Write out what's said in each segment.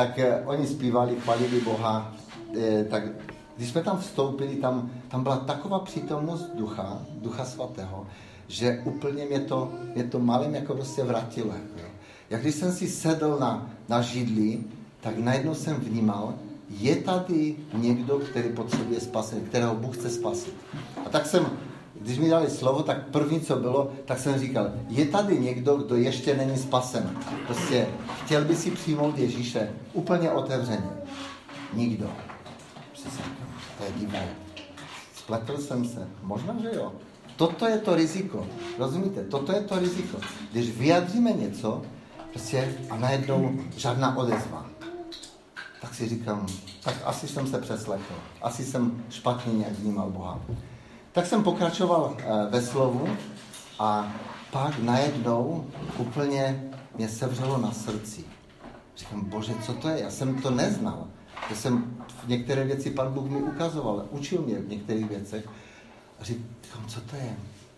tak eh, oni zpívali, chvalili Boha, eh, tak když jsme tam vstoupili, tam, tam byla taková přítomnost ducha, ducha svatého, že úplně mě to, mě to malým jako prostě vrátilo. Jo. Jak když jsem si sedl na, na židli, tak najednou jsem vnímal, je tady někdo, který potřebuje spasení, kterého Bůh chce spasit. A tak jsem, když mi dali slovo, tak první, co bylo, tak jsem říkal, je tady někdo, kdo ještě není spasen. Prostě chtěl by si přijmout Ježíše úplně otevřeně. Nikdo. Přesně. To je divné. Spletl jsem se. Možná, že jo. Toto je to riziko. Rozumíte? Toto je to riziko. Když vyjadříme něco, prostě a najednou žádná odezva. Tak si říkám, tak asi jsem se přeslechl. Asi jsem špatně nějak vnímal Boha. Tak jsem pokračoval eh, ve slovu a pak najednou úplně mě sevřelo na srdci. Říkám, bože, co to je? Já jsem to neznal. Já jsem v některé věci pan Bůh mi ukazoval, učil mě v některých věcech. A říkám, co to je?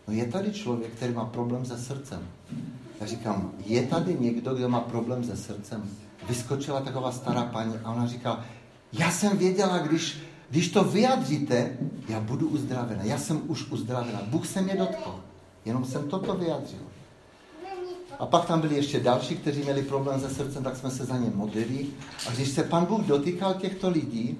No je tady člověk, který má problém se srdcem. Já říkám, je tady někdo, kdo má problém se srdcem? Vyskočila taková stará paní a ona říkala, já jsem věděla, když, když to vyjadříte, já budu uzdravena. Já jsem už uzdravena. Bůh se mě dotkl. Jenom jsem toto vyjadřil. A pak tam byli ještě další, kteří měli problém se srdcem, tak jsme se za ně modlili. A když se pan Bůh dotýkal těchto lidí,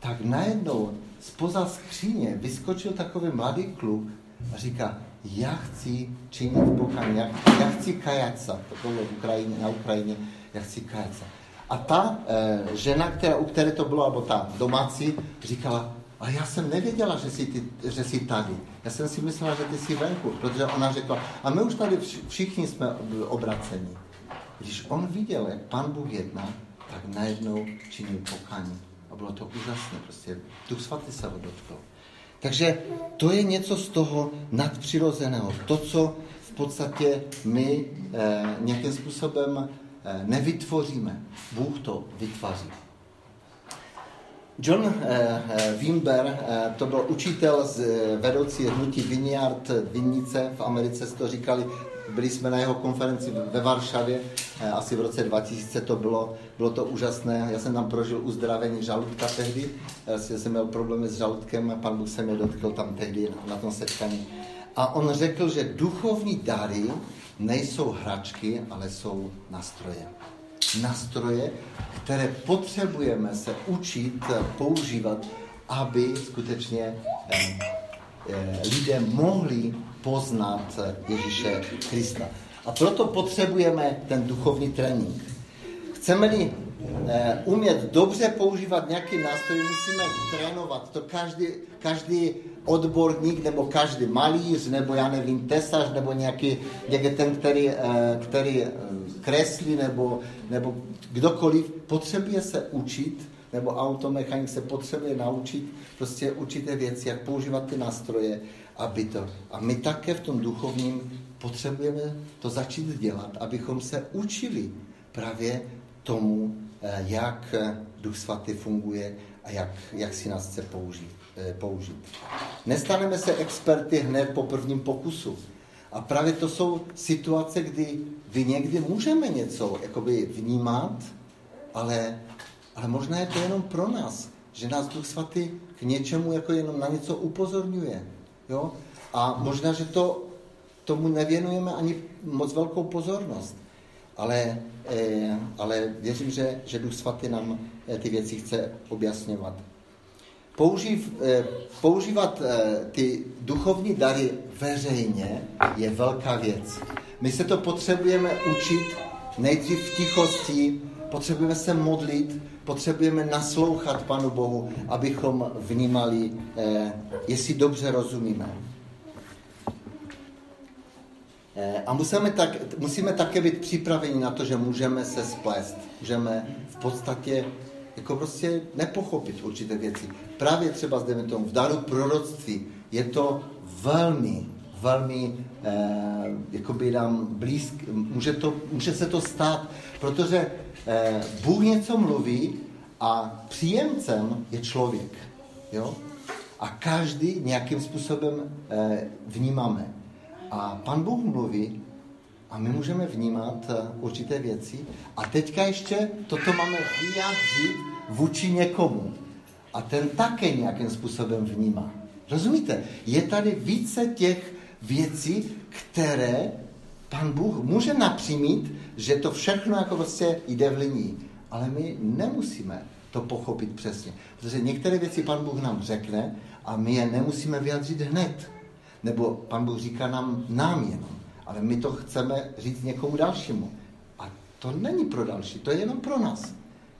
tak najednou spoza skříně vyskočil takový mladý kluk a říká, já chci činit pokání, já, já chci kajat se. To bylo v Ukrajině, na Ukrajině, já chci kajat se. A ta e, žena, která, u které to bylo, nebo ta domácí, říkala, a já jsem nevěděla, že jsi, ty, že jsi tady. Já jsem si myslela, že ty jsi venku, protože ona řekla, a my už tady všichni jsme obraceni. Když on viděl, jak pan Bůh jedná, tak najednou činil pokání. A bylo to úžasné, prostě Duch Svatý se ho dotkl. Takže to je něco z toho nadpřirozeného. To, co v podstatě my eh, nějakým způsobem nevytvoříme. Bůh to vytváří. John eh, eh, Wimber, eh, to byl učitel z vedoucí hnutí Vineyard Vinnice v Americe, to říkali, byli jsme na jeho konferenci ve Varšavě, asi v roce 2000 to bylo, bylo to úžasné, já jsem tam prožil uzdravení žaludka tehdy, já jsem měl problémy s žaludkem a pan Bůh se mě dotkl tam tehdy na tom setkání. A on řekl, že duchovní dary nejsou hračky, ale jsou nástroje nástroje, které potřebujeme se učit používat, aby skutečně eh, eh, lidé mohli poznat Ježíše Krista. A proto potřebujeme ten duchovní trénink. Chceme-li umět dobře používat nějaký nástroj, musíme trénovat. To každý, každý odborník, nebo každý malíř, nebo já nevím, tesař, nebo nějaký, nějaký ten, který, který kreslí, nebo, nebo kdokoliv potřebuje se učit, nebo automechanik se potřebuje naučit prostě určité věci, jak používat ty nástroje, aby to. A my také v tom duchovním potřebujeme to začít dělat, abychom se učili právě tomu, eh, jak Duch Svatý funguje a jak, jak si nás chce použít. Eh, použít. Nestaneme se experty hned po prvním pokusu. A právě to jsou situace, kdy vy někdy můžeme něco jakoby vnímat, ale, ale možná je to jenom pro nás, že nás Duch Svatý k něčemu jako jenom na něco upozorňuje. Jo? A možná, že to tomu nevěnujeme ani moc velkou pozornost. Ale, eh, ale věřím, že, že Duch Svatý nám eh, ty věci chce objasňovat. Použív, eh, používat eh, ty duchovní dary veřejně je velká věc. My se to potřebujeme učit nejdřív v tichosti, potřebujeme se modlit, potřebujeme naslouchat Panu Bohu, abychom vnímali, eh, jestli dobře rozumíme. A musíme, tak, musíme také být připraveni na to, že můžeme se splést. Můžeme v podstatě jako prostě nepochopit určité věci. Právě třeba zde tomu v daru proroctví je to velmi, velmi eh, jakoby nám blízk, může, to, může se to stát, protože eh, Bůh něco mluví a příjemcem je člověk. Jo? A každý nějakým způsobem eh, vnímáme. A pan Bůh mluví a my můžeme vnímat eh, určité věci a teďka ještě toto máme vyjádřit vůči někomu. A ten také nějakým způsobem vnímá. Rozumíte? Je tady více těch věcí, které pan Bůh může napřímit, že to všechno jako vlastně jde v linii. Ale my nemusíme to pochopit přesně. Protože některé věci pan Bůh nám řekne a my je nemusíme vyjádřit hned. Nebo pan Bůh říká nám, nám jenom. Ale my to chceme říct někomu dalšímu. A to není pro další, to je jenom pro nás.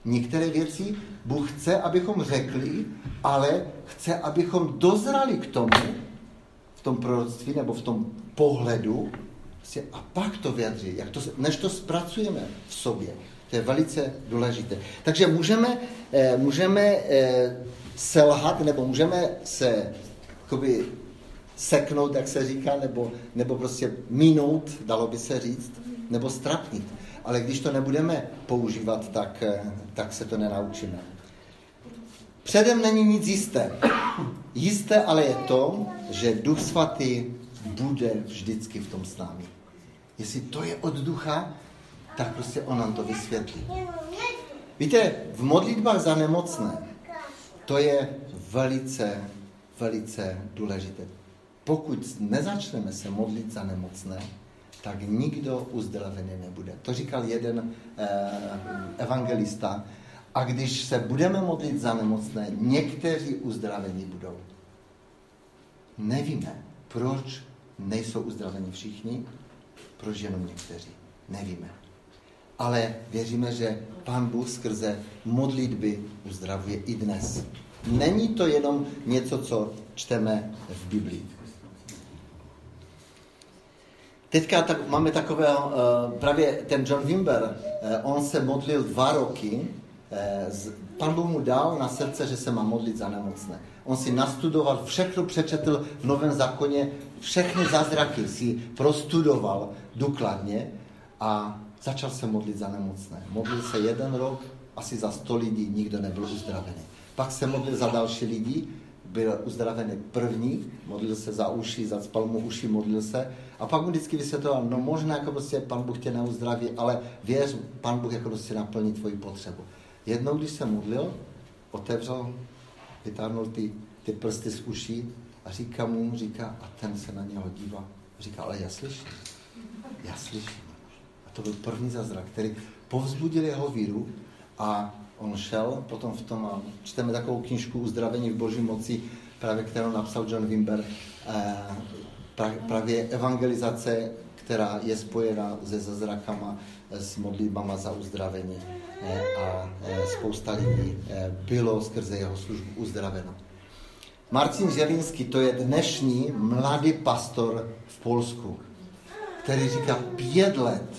Některé věci Bůh chce, abychom řekli, ale chce, abychom dozrali k tomu, v tom proroctví nebo v tom pohledu, a pak to vyjadří, jak to, než to zpracujeme v sobě. To je velice důležité. Takže můžeme, eh, můžeme eh, selhat, nebo můžeme se seknout, jak se říká, nebo, nebo prostě minout, dalo by se říct, nebo strapnit. Ale když to nebudeme používat, tak, eh, tak se to nenaučíme. Předem není nic jisté. Jisté ale je to, že Duch Svatý bude vždycky v tom s námi. Jestli to je od ducha, tak prostě on nám to vysvětlí. Víte, v modlitbách za nemocné, to je velice, velice důležité. Pokud nezačneme se modlit za nemocné, tak nikdo uzdravený nebude. To říkal jeden eh, evangelista. A když se budeme modlit za nemocné, někteří uzdravení budou. Nevíme, proč nejsou uzdraveni všichni, proč jenom někteří. Nevíme. Ale věříme, že Pán Bůh skrze modlitby uzdravuje i dnes. Není to jenom něco, co čteme v Biblii. Teďka tak, máme takového, uh, právě ten John Wimber, uh, on se modlil dva roky, uh, pan Bůh mu dal na srdce, že se má modlit za nemocné. On si nastudoval, všechno přečetl v Novém zákoně, všechny zázraky si prostudoval důkladně a začal se modlit za nemocné. Modlil se jeden rok, asi za sto lidí, nikdo nebyl uzdravený. Pak se modlil za další lidi, byl uzdravený první, modlil se za uši, zacpal mu uši, modlil se a pak mu vždycky vysvětloval, no možná jako prostě pan Bůh tě neuzdraví, ale věř, pan Bůh jako prostě naplní tvoji potřebu. Jednou, když se modlil, otevřel, vytáhnul ty, ty prsty z uší a říká mu, říká, a ten se na něho dívá. Říká, ale já slyším, já slyším. A to byl první zázrak, který povzbudil jeho víru a on šel potom v tom, čteme takovou knižku Uzdravení v boží moci, právě kterou napsal John Wimber, eh, právě evangelizace, která je spojena se zázrakama, s modlitbama za uzdravení eh, a eh, spousta lidí bylo skrze jeho službu uzdraveno. Marcin Želínský to je dnešní mladý pastor v Polsku, který říká, pět let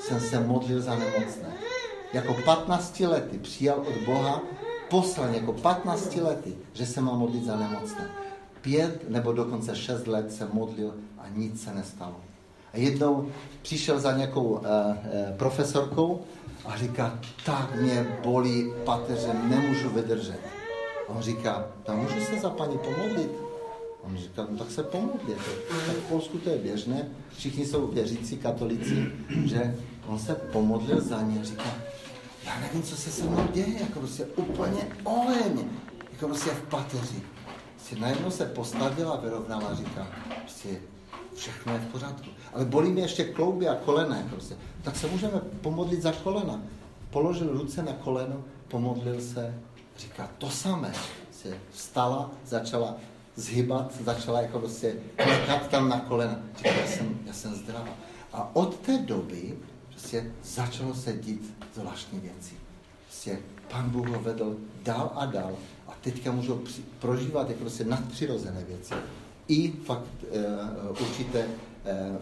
jsem se modlil za nemocné jako 15 lety přijal od Boha poslání jako 15 lety, že se má modlit za nemocné. Pět nebo dokonce šest let se modlil a nic se nestalo. A jednou přišel za nějakou uh, uh, profesorkou a říká, tak mě bolí pateře, nemůžu vydržet. A on říká, tam můžu se za paní pomodlit? A on říká, no tak se pomodlit. Tak v Polsku to je běžné, všichni jsou věřící katolíci, že on se pomodlil za ně říká, já nevím, co se se mnou děje, jako prostě úplně oheň, jako prostě v pateři. Prostě najednou se postavila, vyrovnala říká, prostě všechno je v pořádku. Ale bolí mě ještě klouby a kolena, jako prostě. tak se můžeme pomodlit za kolena. Položil ruce na koleno, pomodlil se, říká to samé. Prostě vstala, začala zhybat, začala jako prostě tam na kolena. Říká, já jsem, já jsem zdravá. A od té doby prostě začalo se dít zvláštní věci. Prostě Pán Bůh ho vedl dál a dál a teďka můžou prožívat jako prostě nadpřirozené věci. I fakt uh, určité uh,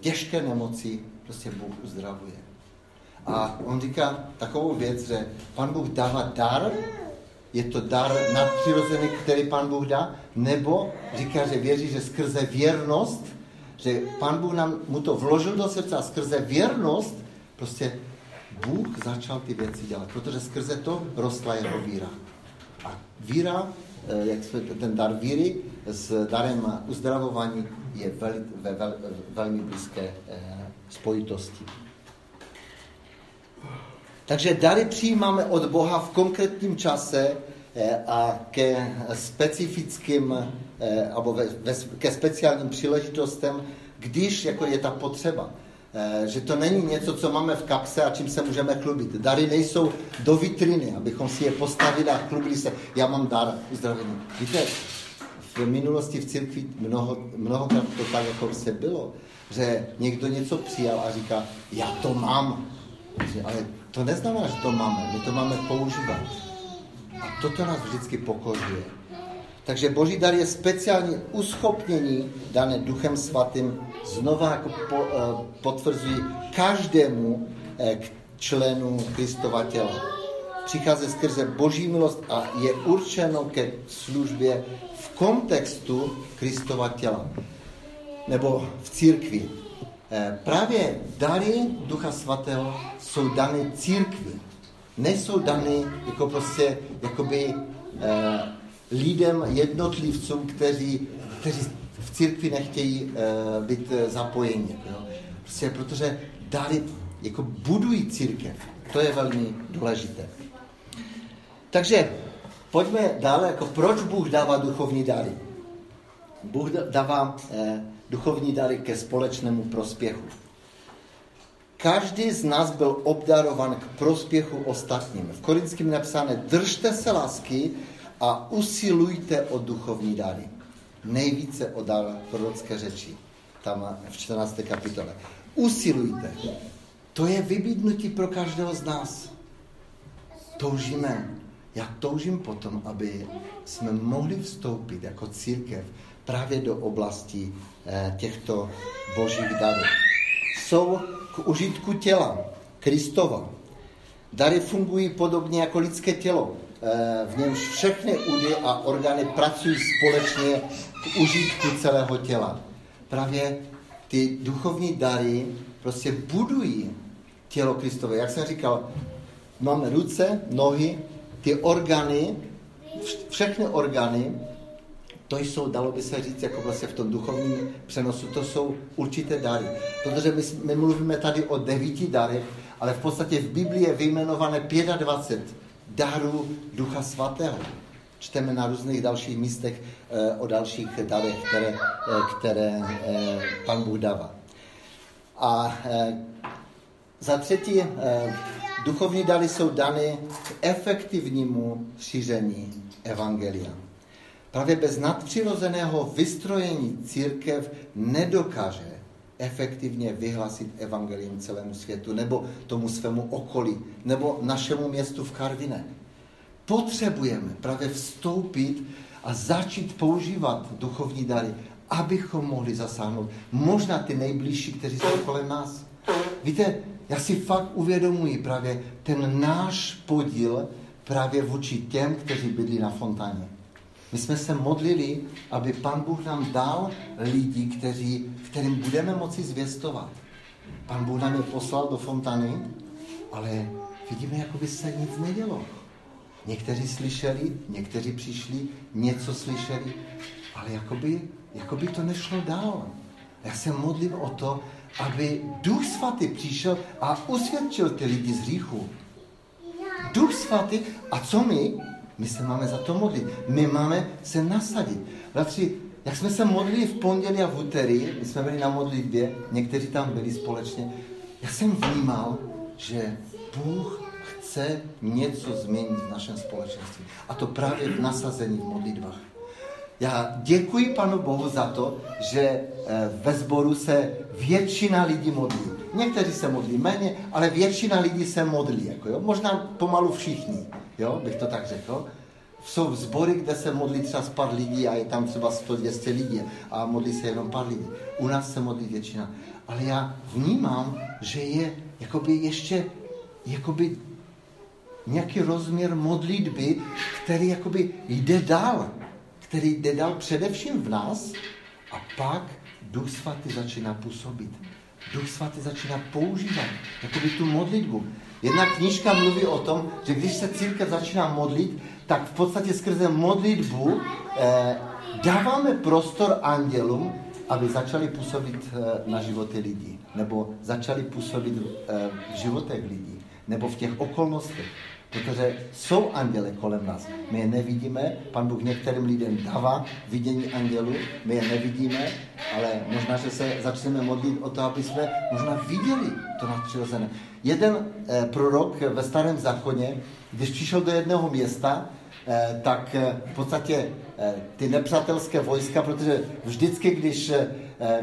těžké nemoci prostě Bůh uzdravuje. A on říká takovou věc, že Pan Bůh dává dar, je to dar nadpřirozený, který Pan Bůh dá, nebo říká, že věří, že skrze věrnost že Pán Bůh nám, mu to vložil do srdce a skrze věrnost prostě Bůh začal ty věci dělat, protože skrze to rostla jeho víra. A víra, eh, jak jsme, ten dar víry s darem uzdravování je veli, ve vel, velmi blízké eh, spojitosti. Takže dary přijímáme od Boha v konkrétním čase a ke specifickým, nebo ke speciálním příležitostem, když jako je ta potřeba. Eh, že to není něco, co máme v kapse a čím se můžeme chlubit. Dary nejsou do vitriny, abychom si je postavili a chlubili se. Já mám dar uzdravení. Víte, v minulosti v církvi mnoho, mnohokrát to tak jako se bylo, že někdo něco přijal a říká, já to mám. Ale to neznamená, že to máme, my to máme používat. A toto nás vždycky pokořuje. Takže boží dar je speciální uschopnění dané duchem svatým znova jako po, uh, potvrzují každému k členu Kristova těla. Přichází skrze boží milost a je určeno ke službě v kontextu Kristova těla. Nebo v církvi. Eh, právě dary Ducha Svatého jsou dany církvi. Nejsou dany jako prostě jakoby lidem, jednotlivcům, kteří, kteří v církvi nechtějí uh, být uh, zapojeni. Jo? Prostě protože dali, jako budují církev. To je velmi důležité. Takže pojďme dále, jako proč Bůh dává duchovní dary. Bůh dává eh, duchovní dary ke společnému prospěchu. Každý z nás byl obdarovan k prospěchu ostatním. V Korinském napsáno, držte se lásky, a usilujte o duchovní dary. Nejvíce o dar prorocké řeči, tam v 14. kapitole. Usilujte. To je vybídnutí pro každého z nás. Toužíme. Já toužím potom, aby jsme mohli vstoupit jako církev právě do oblasti eh, těchto božích darů. Jsou užitku těla, Kristova. Dary fungují podobně jako lidské tělo. Eh, v němž všechny údy a orgány pracují společně k užitku celého těla. Právě ty duchovní dary prostě budují tělo Kristové. Jak jsem říkal, máme ruce, nohy, ty orgány, všechny orgány, to jsou, dalo by se říct, jako vlastně v tom duchovním přenosu, to jsou určité dary. Protože my, my mluvíme tady o devíti darech, ale v podstatě v Biblii je vyjmenované 25 daru Ducha Svatého. Čteme na různých dalších místech eh, o dalších darech, které, eh, které eh, Pan Bůh dává. A za třetí, duchovní dary jsou dany k efektivnímu šíření Evangelia. Právě bez nadpřirozeného vystrojení církev nedokáže efektivně vyhlásit evangelium celému světu, nebo tomu svému okolí, nebo našemu městu v Karvine. Potřebujeme právě vstoupit a začít používat duchovní dary, abychom mohli zasáhnout možná ty nejbližší, kteří jsou kolem nás. Víte, já si fakt uvědomuji právě ten náš podíl právě vůči těm, kteří bydlí na fontáně. My jsme se modlili, aby Pan Bůh nám dal lidi, kteří, kterým budeme moci zvěstovat. Pan Bůh nám je poslal do fontány, ale vidíme, jako by se nic nedělo. Někteří slyšeli, někteří přišli, něco slyšeli, ale jakoby, jakoby to nešlo dál. Já se modlím o to, aby Duch Svatý přišel a usvědčil ty lidi z hříchu. Duch Svatý, a co my? My se máme za to modlit. My máme se nasadit. Bratři, jak jsme se modlili v pondělí a v úterý, my jsme byli na modlitbě, někteří tam byli společně, já jsem vnímal, že Bůh chce něco změnit v našem společenství. A to právě v nasazení v modlitbách. Já děkuji Panu Bohu za to, že eh, ve sboru se většina lidí modlí. Někteří se modlí méně, ale většina lidí se modlí. Jako jo? Možná pomalu všichni jo, bych to tak řekl. Jsou sbory, kde se modlí třeba pár lidí a je tam třeba 100-200 lidí a modlí se jenom pár lidí. U nás se modlí většina. Ale já vnímám, že je jakoby ještě jakoby nějaký rozměr modlitby, který jakoby jde dál. Který jde dál především v nás a pak Duch Svatý začíná působit. Duch Svatý začíná používat jakoby tu modlitbu. Jedna knížka mluví o tom, že když se církev začíná modlit, tak v podstatě skrze modlitbu eh, dáváme prostor andělům, aby začali působit eh, na životy lidí, nebo začali působit eh, v životech lidí, nebo v těch okolnostech. Protože jsou anděle kolem nás. My je nevidíme, pan Bůh některým lidem dává vidění andělu, my je nevidíme, ale možná, že se začneme modlit o to, aby jsme možná viděli to nadpřirozené. Jeden eh, prorok ve starém zákoně, když přišel do jedného města, eh, tak eh, v podstatě eh, ty nepřátelské vojska, protože vždycky, když, eh,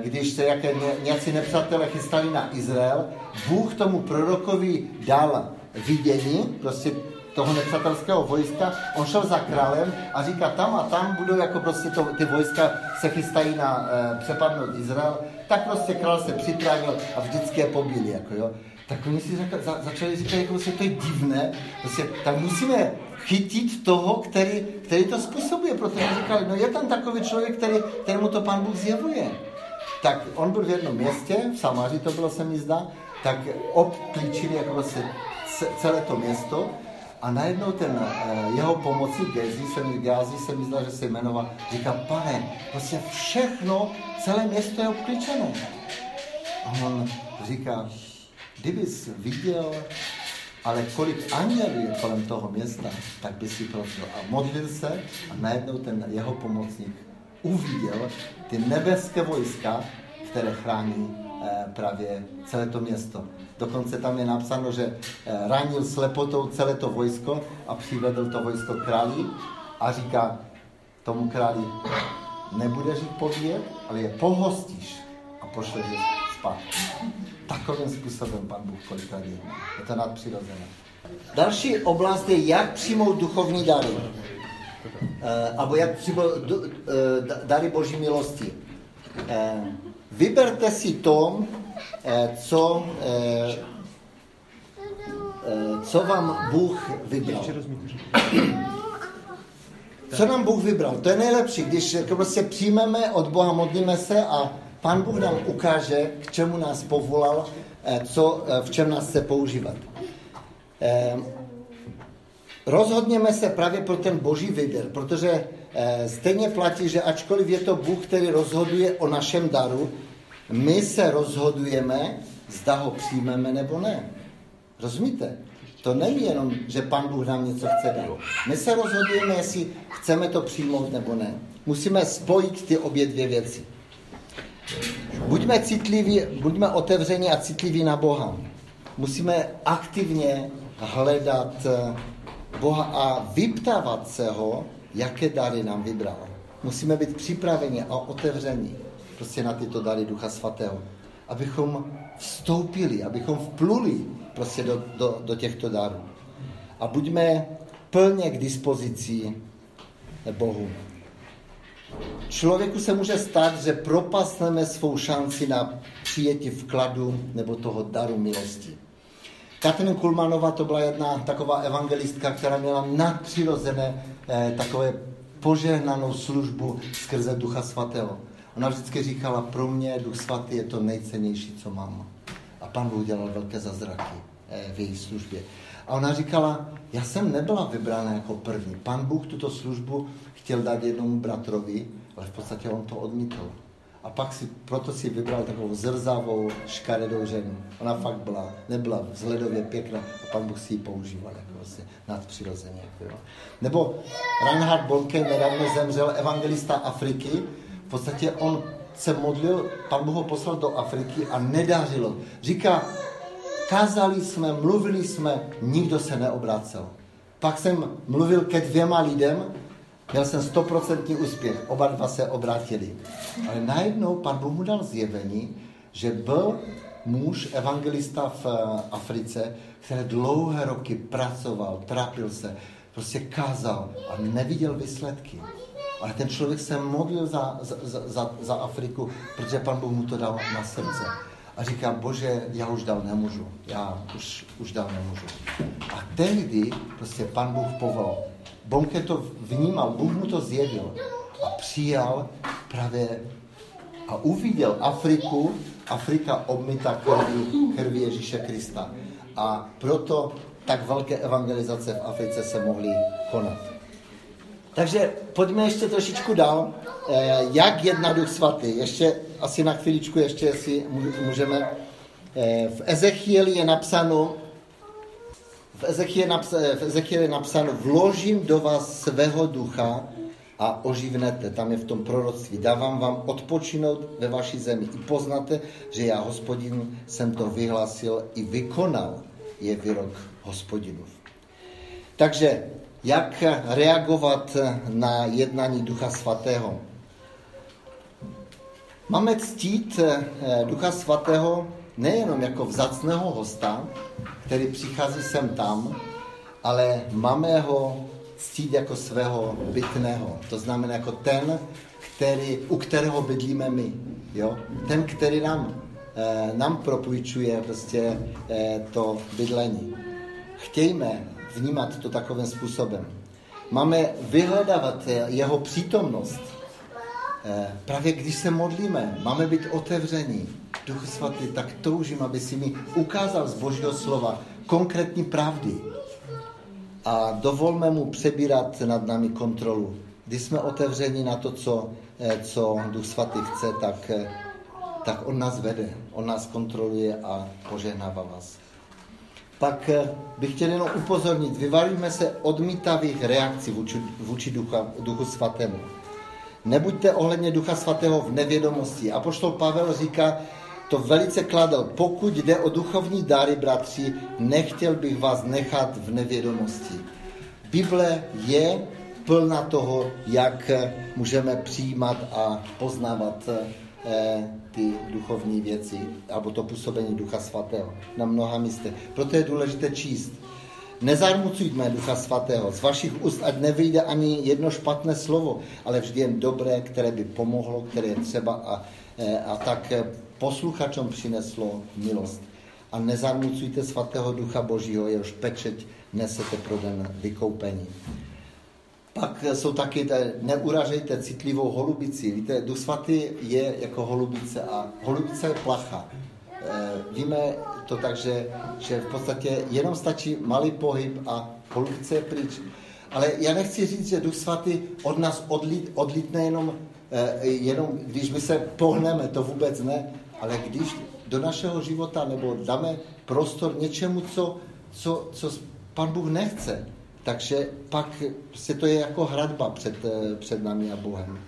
když se jaké ně, nějací nepřátelé chystali na Izrael, Bůh tomu prorokovi dal vidění, prostě toho nepřátelského vojska, on šel za králem a říká, tam a tam budou jako prostě to, ty vojska se chystají na e, přepadnout Izrael, tak prostě král se připravil a vždycky je pobili, jako jo. Tak oni si řekli, za, začali říkat, jako prostě to je divné, prostě, tak musíme chytit toho, který, který to způsobuje, protože říkali, no je tam takový člověk, který, kterému to pan Bůh zjevuje. Tak on byl v jednom městě, v Samáři to bylo, se mi zdá, tak obklíčili jako vlastně celé to město a najednou ten uh, jeho pomocník Gezi se mi, Gázi se mi zdá, že se jmenoval, říká, pane, prostě všechno, celé město je obklíčené. A on říká, kdybys viděl, ale kolik andělů je kolem toho města, tak by si prosil. A modlil se a najednou ten jeho pomocník uviděl ty nebeské vojska, které chrání eh, právě celé to město. Dokonce tam je napsáno, že eh, ranil slepotou celé to vojsko a přivedl to vojsko králi a říká tomu králi, nebudeš jich pobíjet, ale je pohostíš a pošleš je zpátky. Takovým způsobem pan Bůh kolikrát jedná. Je to nadpřirozené. Další oblast je, jak přijmout duchovní dary. Uh, alebo jak přijmout uh, dary Boží milosti. Uh, vyberte si to, Eh, co, eh, eh, co vám Bůh vybral. Co nám Bůh vybral? To je nejlepší, když jako prostě přijmeme od Boha, modlíme se a Pán Bůh nám ukáže, k čemu nás povolal, co, v čem nás chce používat. Rozhodněme se právě pro ten boží výběr, protože stejně platí, že ačkoliv je to Bůh, který rozhoduje o našem daru, my se rozhodujeme, zda ho přijmeme nebo ne. Rozumíte? To není jenom, že pan Bůh nám něco chce dát. My se rozhodujeme, jestli chceme to přijmout nebo ne. Musíme spojit ty obě dvě věci. Buďme citliví, buďme otevření a citliví na Boha. Musíme aktivně hledat eh, Boha a vyptávat se ho, jaké dary nám vybral. Musíme být připraveni a otevření prostě na tyto dary Ducha Svatého. Abychom vstoupili, abychom vpluli prostě do, do, do těchto darů. A buďme plně k dispozici Bohu. Člověku se může stát, že propasneme svou šanci na přijetí vkladu nebo toho daru milosti. Katrin Kulmanová to byla jedna taková evangelistka, která měla nadpřirozené eh, takové požehnanou službu skrze Ducha Svatého. Ona vždycky říkala, pro mě Duch Svatý je to nejcennější, co mám. A pan Bůh dělal velké zazraky eh, v její službě. A ona říkala, já jsem nebyla vybrána jako první. Pan Bůh tuto službu chtěl dát jednomu bratrovi, ale v podstatě on to odmítl. A pak si, proto si vybral takovou zrzavou, škaredou ženu. Ona fakt byla, nebyla vzhledově pěkná a pan Bůh si ji používal jako vlastně nadpřirozeně. Jako jo. Nebo Reinhard Bonke nedávno zemřel, evangelista Afriky, v podstatě on se modlil, pan Bůh ho poslal do Afriky a nedařilo. Říká, kázali jsme, mluvili jsme, nikdo se neobracel. Pak jsem mluvil ke dvěma lidem, měl jsem stoprocentní úspěch, oba dva se obrátili. Ale najednou pan Bůh mu dal zjevení, že byl muž, evangelista v eh, Africe, který dlouhé roky pracoval, trápil se, prostě kázal a neviděl výsledky. Ale ten člověk se modlil za, za, za, za Afriku, protože pan Bůh mu to dal na srdce. A říká, bože, já už dál nemůžu. Já už, už dál nemůžu. A tehdy prostě pan Bůh povolal. Bonke to vnímal, Bůh mu to zjevil. A přijal právě a uviděl Afriku, Afrika obmyta krví, krví Ježíše Krista. a proto tak velké evangelizace v Africe se mohly konat. Takže pojďme ještě trošičku dál. Eh, jak jedna duch svatý? Ještě asi na chviličku ještě si můžeme. Eh, v Ezechieli je napsáno, v Ezechieli, v Ezechieli je napsáno, vložím do vás svého ducha a oživnete. Tam je v tom proroctví. Dávám vám odpočinout ve vaší zemi. I poznáte, že já, hospodin, jsem to vyhlásil i vykonal. Je výrok hospodinův. Takže jak reagovat na jednání Ducha Svatého? Máme ctít eh, Ducha Svatého nejenom jako vzácného hosta, který přichází sem tam, ale máme ho ctít jako svého bytného. To znamená jako ten, který, u kterého bydlíme my. Jo? Ten, který nám, nám propůjčuje prostě eh, to bydlení. Chtějme vnímat to takovým způsobem. Máme vyhledávat jeho přítomnost. Eh, právě když se modlíme, máme být otevření. Duch svatý, tak toužím, aby si mi ukázal z Božího slova konkrétní pravdy. A dovolme mu přebírat nad nami kontrolu. Když jsme otevřeni na to, co, eh, co Duch svatý chce, tak, eh, tak on nás vede, on nás kontroluje a požehnává vás pak eh, bych chtěl jenom upozornit, vyvarujme se odmítavých reakcí vůči, vůči ducha, duchu svatému. Nebuďte ohledně ducha svatého v nevědomosti. A poštol Pavel říká, to velice kladl, pokud jde o duchovní dary, bratři, nechtěl bych vás nechat v nevědomosti. Bible je plná toho, jak můžeme přijímat a poznávat Eh, ty duchovní věci, alebo to působení Ducha Svatého na mnoha místech. Proto je důležité číst. Nezarmucujme Ducha Svatého. Z vašich úst ať nevyjde ani jedno špatné slovo, ale vždy jen dobré, které by pomohlo, které je třeba a, eh, a tak posluchačům přineslo milost. A nezarmucujte svatého Ducha Božího, jehož pečeť nesete pro den vykoupení. Pak jsou taky, neuražejte citlivou holubici. Víte, Duch Svatý je jako holubice a holubice je placha. E, víme to tak, že, že v podstatě jenom stačí malý pohyb a holubice je pryč. Ale já nechci říct, že Duch Svatý od nás odlít, odlítne jenom, e, jenom, když my se pohneme, to vůbec ne, ale když do našeho života nebo dáme prostor něčemu, co, co, co Pan Bůh nechce, takže pak se to je jako hradba před, eh, před námi a Bohem.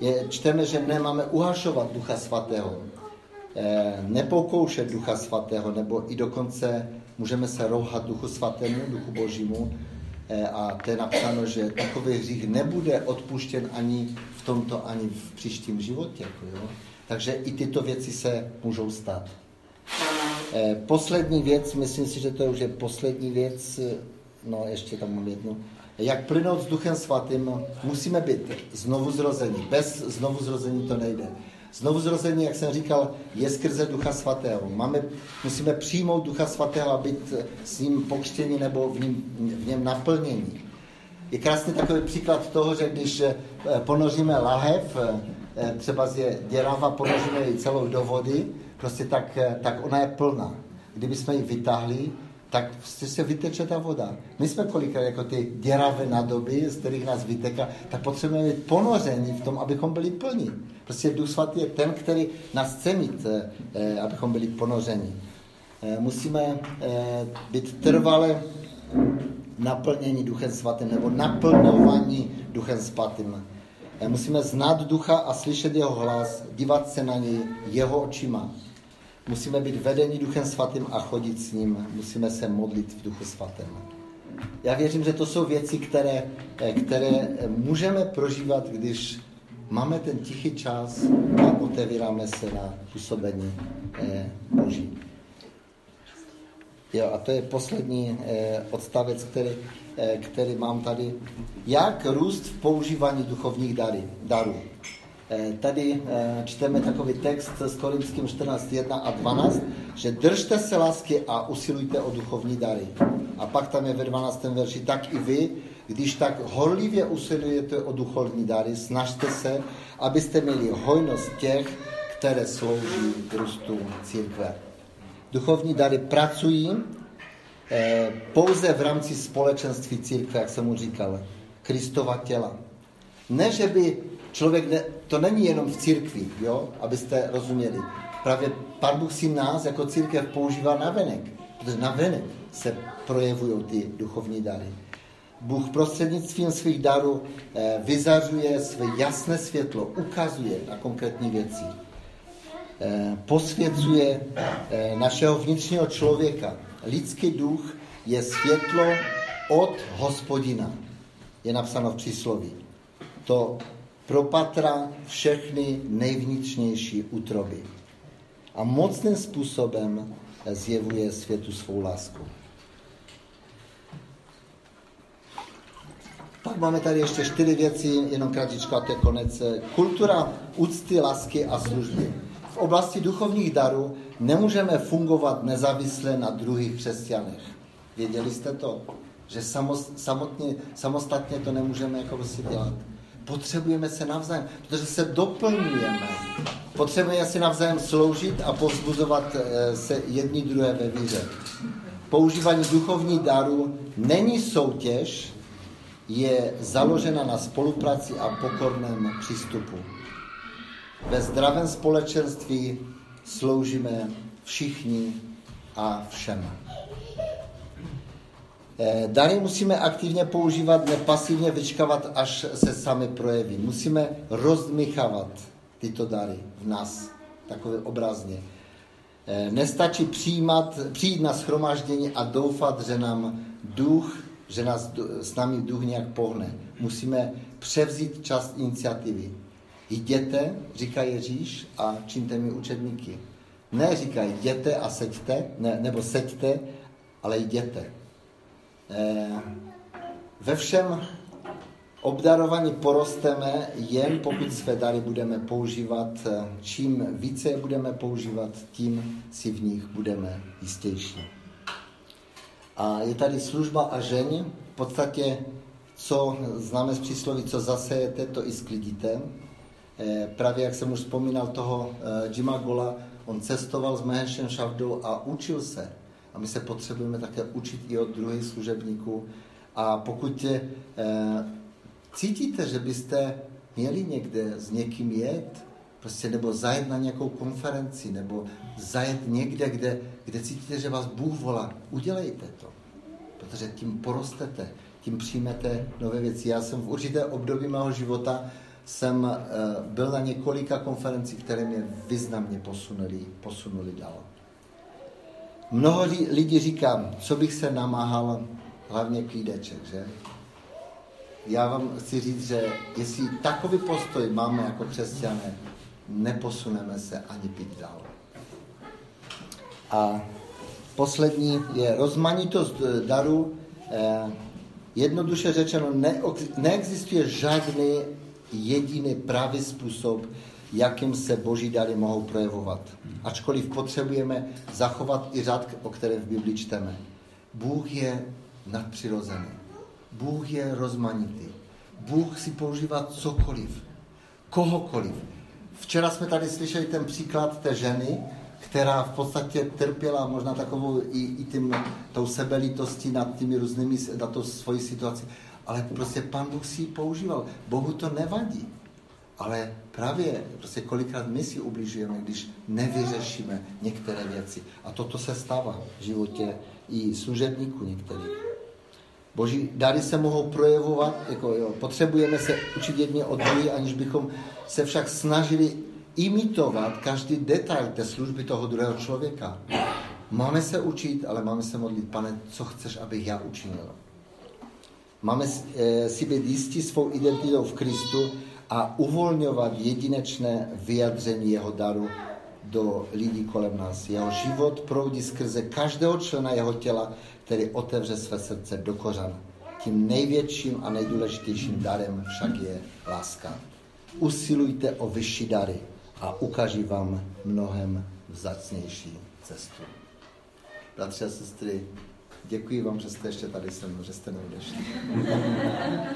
Je, čteme, že nemáme uhašovat Ducha Svatého, e, nepokoušet Ducha Svatého, nebo i dokonce můžeme se rouhat Duchu Svatému, Duchu Božímu, e, a to je napsáno, že takový hřích nebude odpuštěn ani v tomto, ani v příštím životě. Jako jo? Takže i tyto věci se můžou stát. Poslední věc, myslím si, že to už je poslední věc, no ještě tam mám jednu, jak plynout s Duchem Svatým, musíme být znovu zrození. Bez znovu zrození to nejde. Znovu zrození, jak jsem říkal, je skrze Ducha Svatého. Máme, musíme přijmout Ducha Svatého a být s ním pokštění nebo v, ním, v něm naplnění. Je krásný takový příklad toho, že když eh, ponoříme lahev, eh, třeba je děrava, ponoříme ji celou do vody, prostě tak, eh, tak ona je plná. Kdyby jsme ji vytáhli, tak se vyteče ta voda. My jsme kolikrát jako ty děravé nádoby, z kterých nás vyteká, tak potřebujeme být ponoření v tom, abychom byli plní. Prostě Duch Svatý je ten, který nás chce mít, eh, eh, abychom byli ponoření. Eh, musíme být trvale naplnění Duchem Svatým nebo naplňování Duchem Svatým. Musíme znát Ducha a slyšet jeho hlas, dívat se na něj jeho očima. Musíme být vedení Duchem Svatým a chodit s ním. Musíme se modlit v Duchu Svatém. Já věřím, že to jsou věci, které, eh, které můžeme prožívat, když máme ten tichý čas a otevíráme se na působení eh, Boží. Jo, a to je poslední eh, odstavec, který, který mám tady. Jak růst v používání duchovních darů? Eh, tady eh, čteme takový text s Korinským 14, 1 a 12, že držte se lásky a usilujte o duchovní dary. A pak tam je ve 12. verši, tak i vy, když tak horlivě usilujete o duchovní dary, snažte se, abyste měli hojnost těch, které slouží růstu církve. Duchovní dary pracují eh, pouze v rámci společenství církve, jak jsem mu říkal, Kristova těla. Ne, že by člověk, ne, to není jenom v církvi, jo, abyste rozuměli. Právě Pán Bůh si nás jako církev používá na venek, protože na venek se projevují ty duchovní dary. Bůh prostřednictvím svých darů eh, vyzařuje své jasné světlo, ukazuje na konkrétní věci. Eh, posvěcuje eh, našeho vnitřního člověka. Lidský duch je světlo od hospodina. Je napsáno v přísloví. To propatra všechny nejvnitřnější útroby. A mocným způsobem zjevuje světu svou lásku. Pak máme tady ještě čtyři věci, jenom kratičko a to je konec. Kultura úcty, lásky a služby. V oblasti duchovních darů nemůžeme fungovat nezávisle na druhých křesťanech. Věděli jste to? Že samotně, samostatně to nemůžeme jako si dělat. Potřebujeme se navzájem, protože se doplňujeme. Potřebujeme si navzájem sloužit a povzbuzovat eh, se jedni druhé ve víře. Používání duchovních darů není soutěž, je založena na spolupráci a pokorném přístupu. Ve zdravém společenství sloužíme všichni a všem. Eh, dary musíme aktivně používat, nepasivně vyčkávat, až se sami projeví. Musíme rozdmychávat tyto dary v nás, takové obrazně. Eh, nestačí přijímat, přijít na schromáždění a doufat, že nám duch že nás s námi duch nějak pohne. Musíme převzít část iniciativy. Jděte, říká Ježíš, a čiňte mi učedníky. Ne říkají jděte a seďte, ne, nebo seďte, ale jděte. E, ve všem obdarovaní porosteme jen pokud své dary budeme používat. Eh, čím více je budeme používat, tím si v nich budeme jistější. A je tady služba a žeň, v podstatě, co známe z přísloví, co zasejete, to i sklidíte. E, právě jak jsem už vzpomínal toho Jima Gola, on cestoval s Maheshem Šavdou a učil se. A my se potřebujeme také učit i od druhých služebníků. A pokud e, cítíte, že byste měli někde s někým jet, prostě nebo zajet na nějakou konferenci, nebo zajet někde, kde, kde cítíte, že vás Bůh volá, udělejte to. Protože tím porostete, tím přijmete nové věci. Já jsem v určité období mého života jsem uh, byl na několika konferencích, které mě významně posunuli, posunuli dál. Mnoho lidí říká, co bych se namáhal, hlavně klídeček, že? Já vám chci říct, že jestli takový postoj máme jako křesťané, neposuneme se ani pít dál. A poslední je rozmanitost darů. Eh, jednoduše řečeno, neexistuje žádný jediný pravý způsob, jakým se boží dary mohou projevovat. Ačkoliv potřebujeme zachovat i řád, o kterém v Biblii čteme. Bůh je nadpřirozený. Bůh je rozmanitý. Bůh si používá cokoliv, kohokoliv. Včera jsme tady slyšeli ten příklad té ženy, která v podstatě trpěla možná takovou i, i tím, tou sebelítostí nad těmi různými, na to svoji situaci. Ale prostě pán Bůh si ji používal. Bohu to nevadí. Ale právě prostě kolikrát my si ubližujeme, když nevyřešíme některé věci. A toto se stává v životě i služebníků některých. Boží dary se mohou projevovat, jako jo, potřebujeme se učit jedně od druhé, aniž bychom se však snažili imitovat každý detail té služby toho druhého člověka. Máme se učit, ale máme se modlit, pane, co chceš, abych já učinil. Máme eh, si být jistí svou identitou v Kristu a uvolňovat jedinečné vyjadření jeho daru do lidí kolem nás. Jeho život proudí skrze každého člena jeho těla, který otevře své srdce do kořan. Tím největším a nejdůležitějším darem však je láska. Usilujte o vyšší dary a ukáží vám mnohem vzácnější cestu. Bratři a sestry, děkuji vám, že jste ještě tady se mnou, že jste neodešli.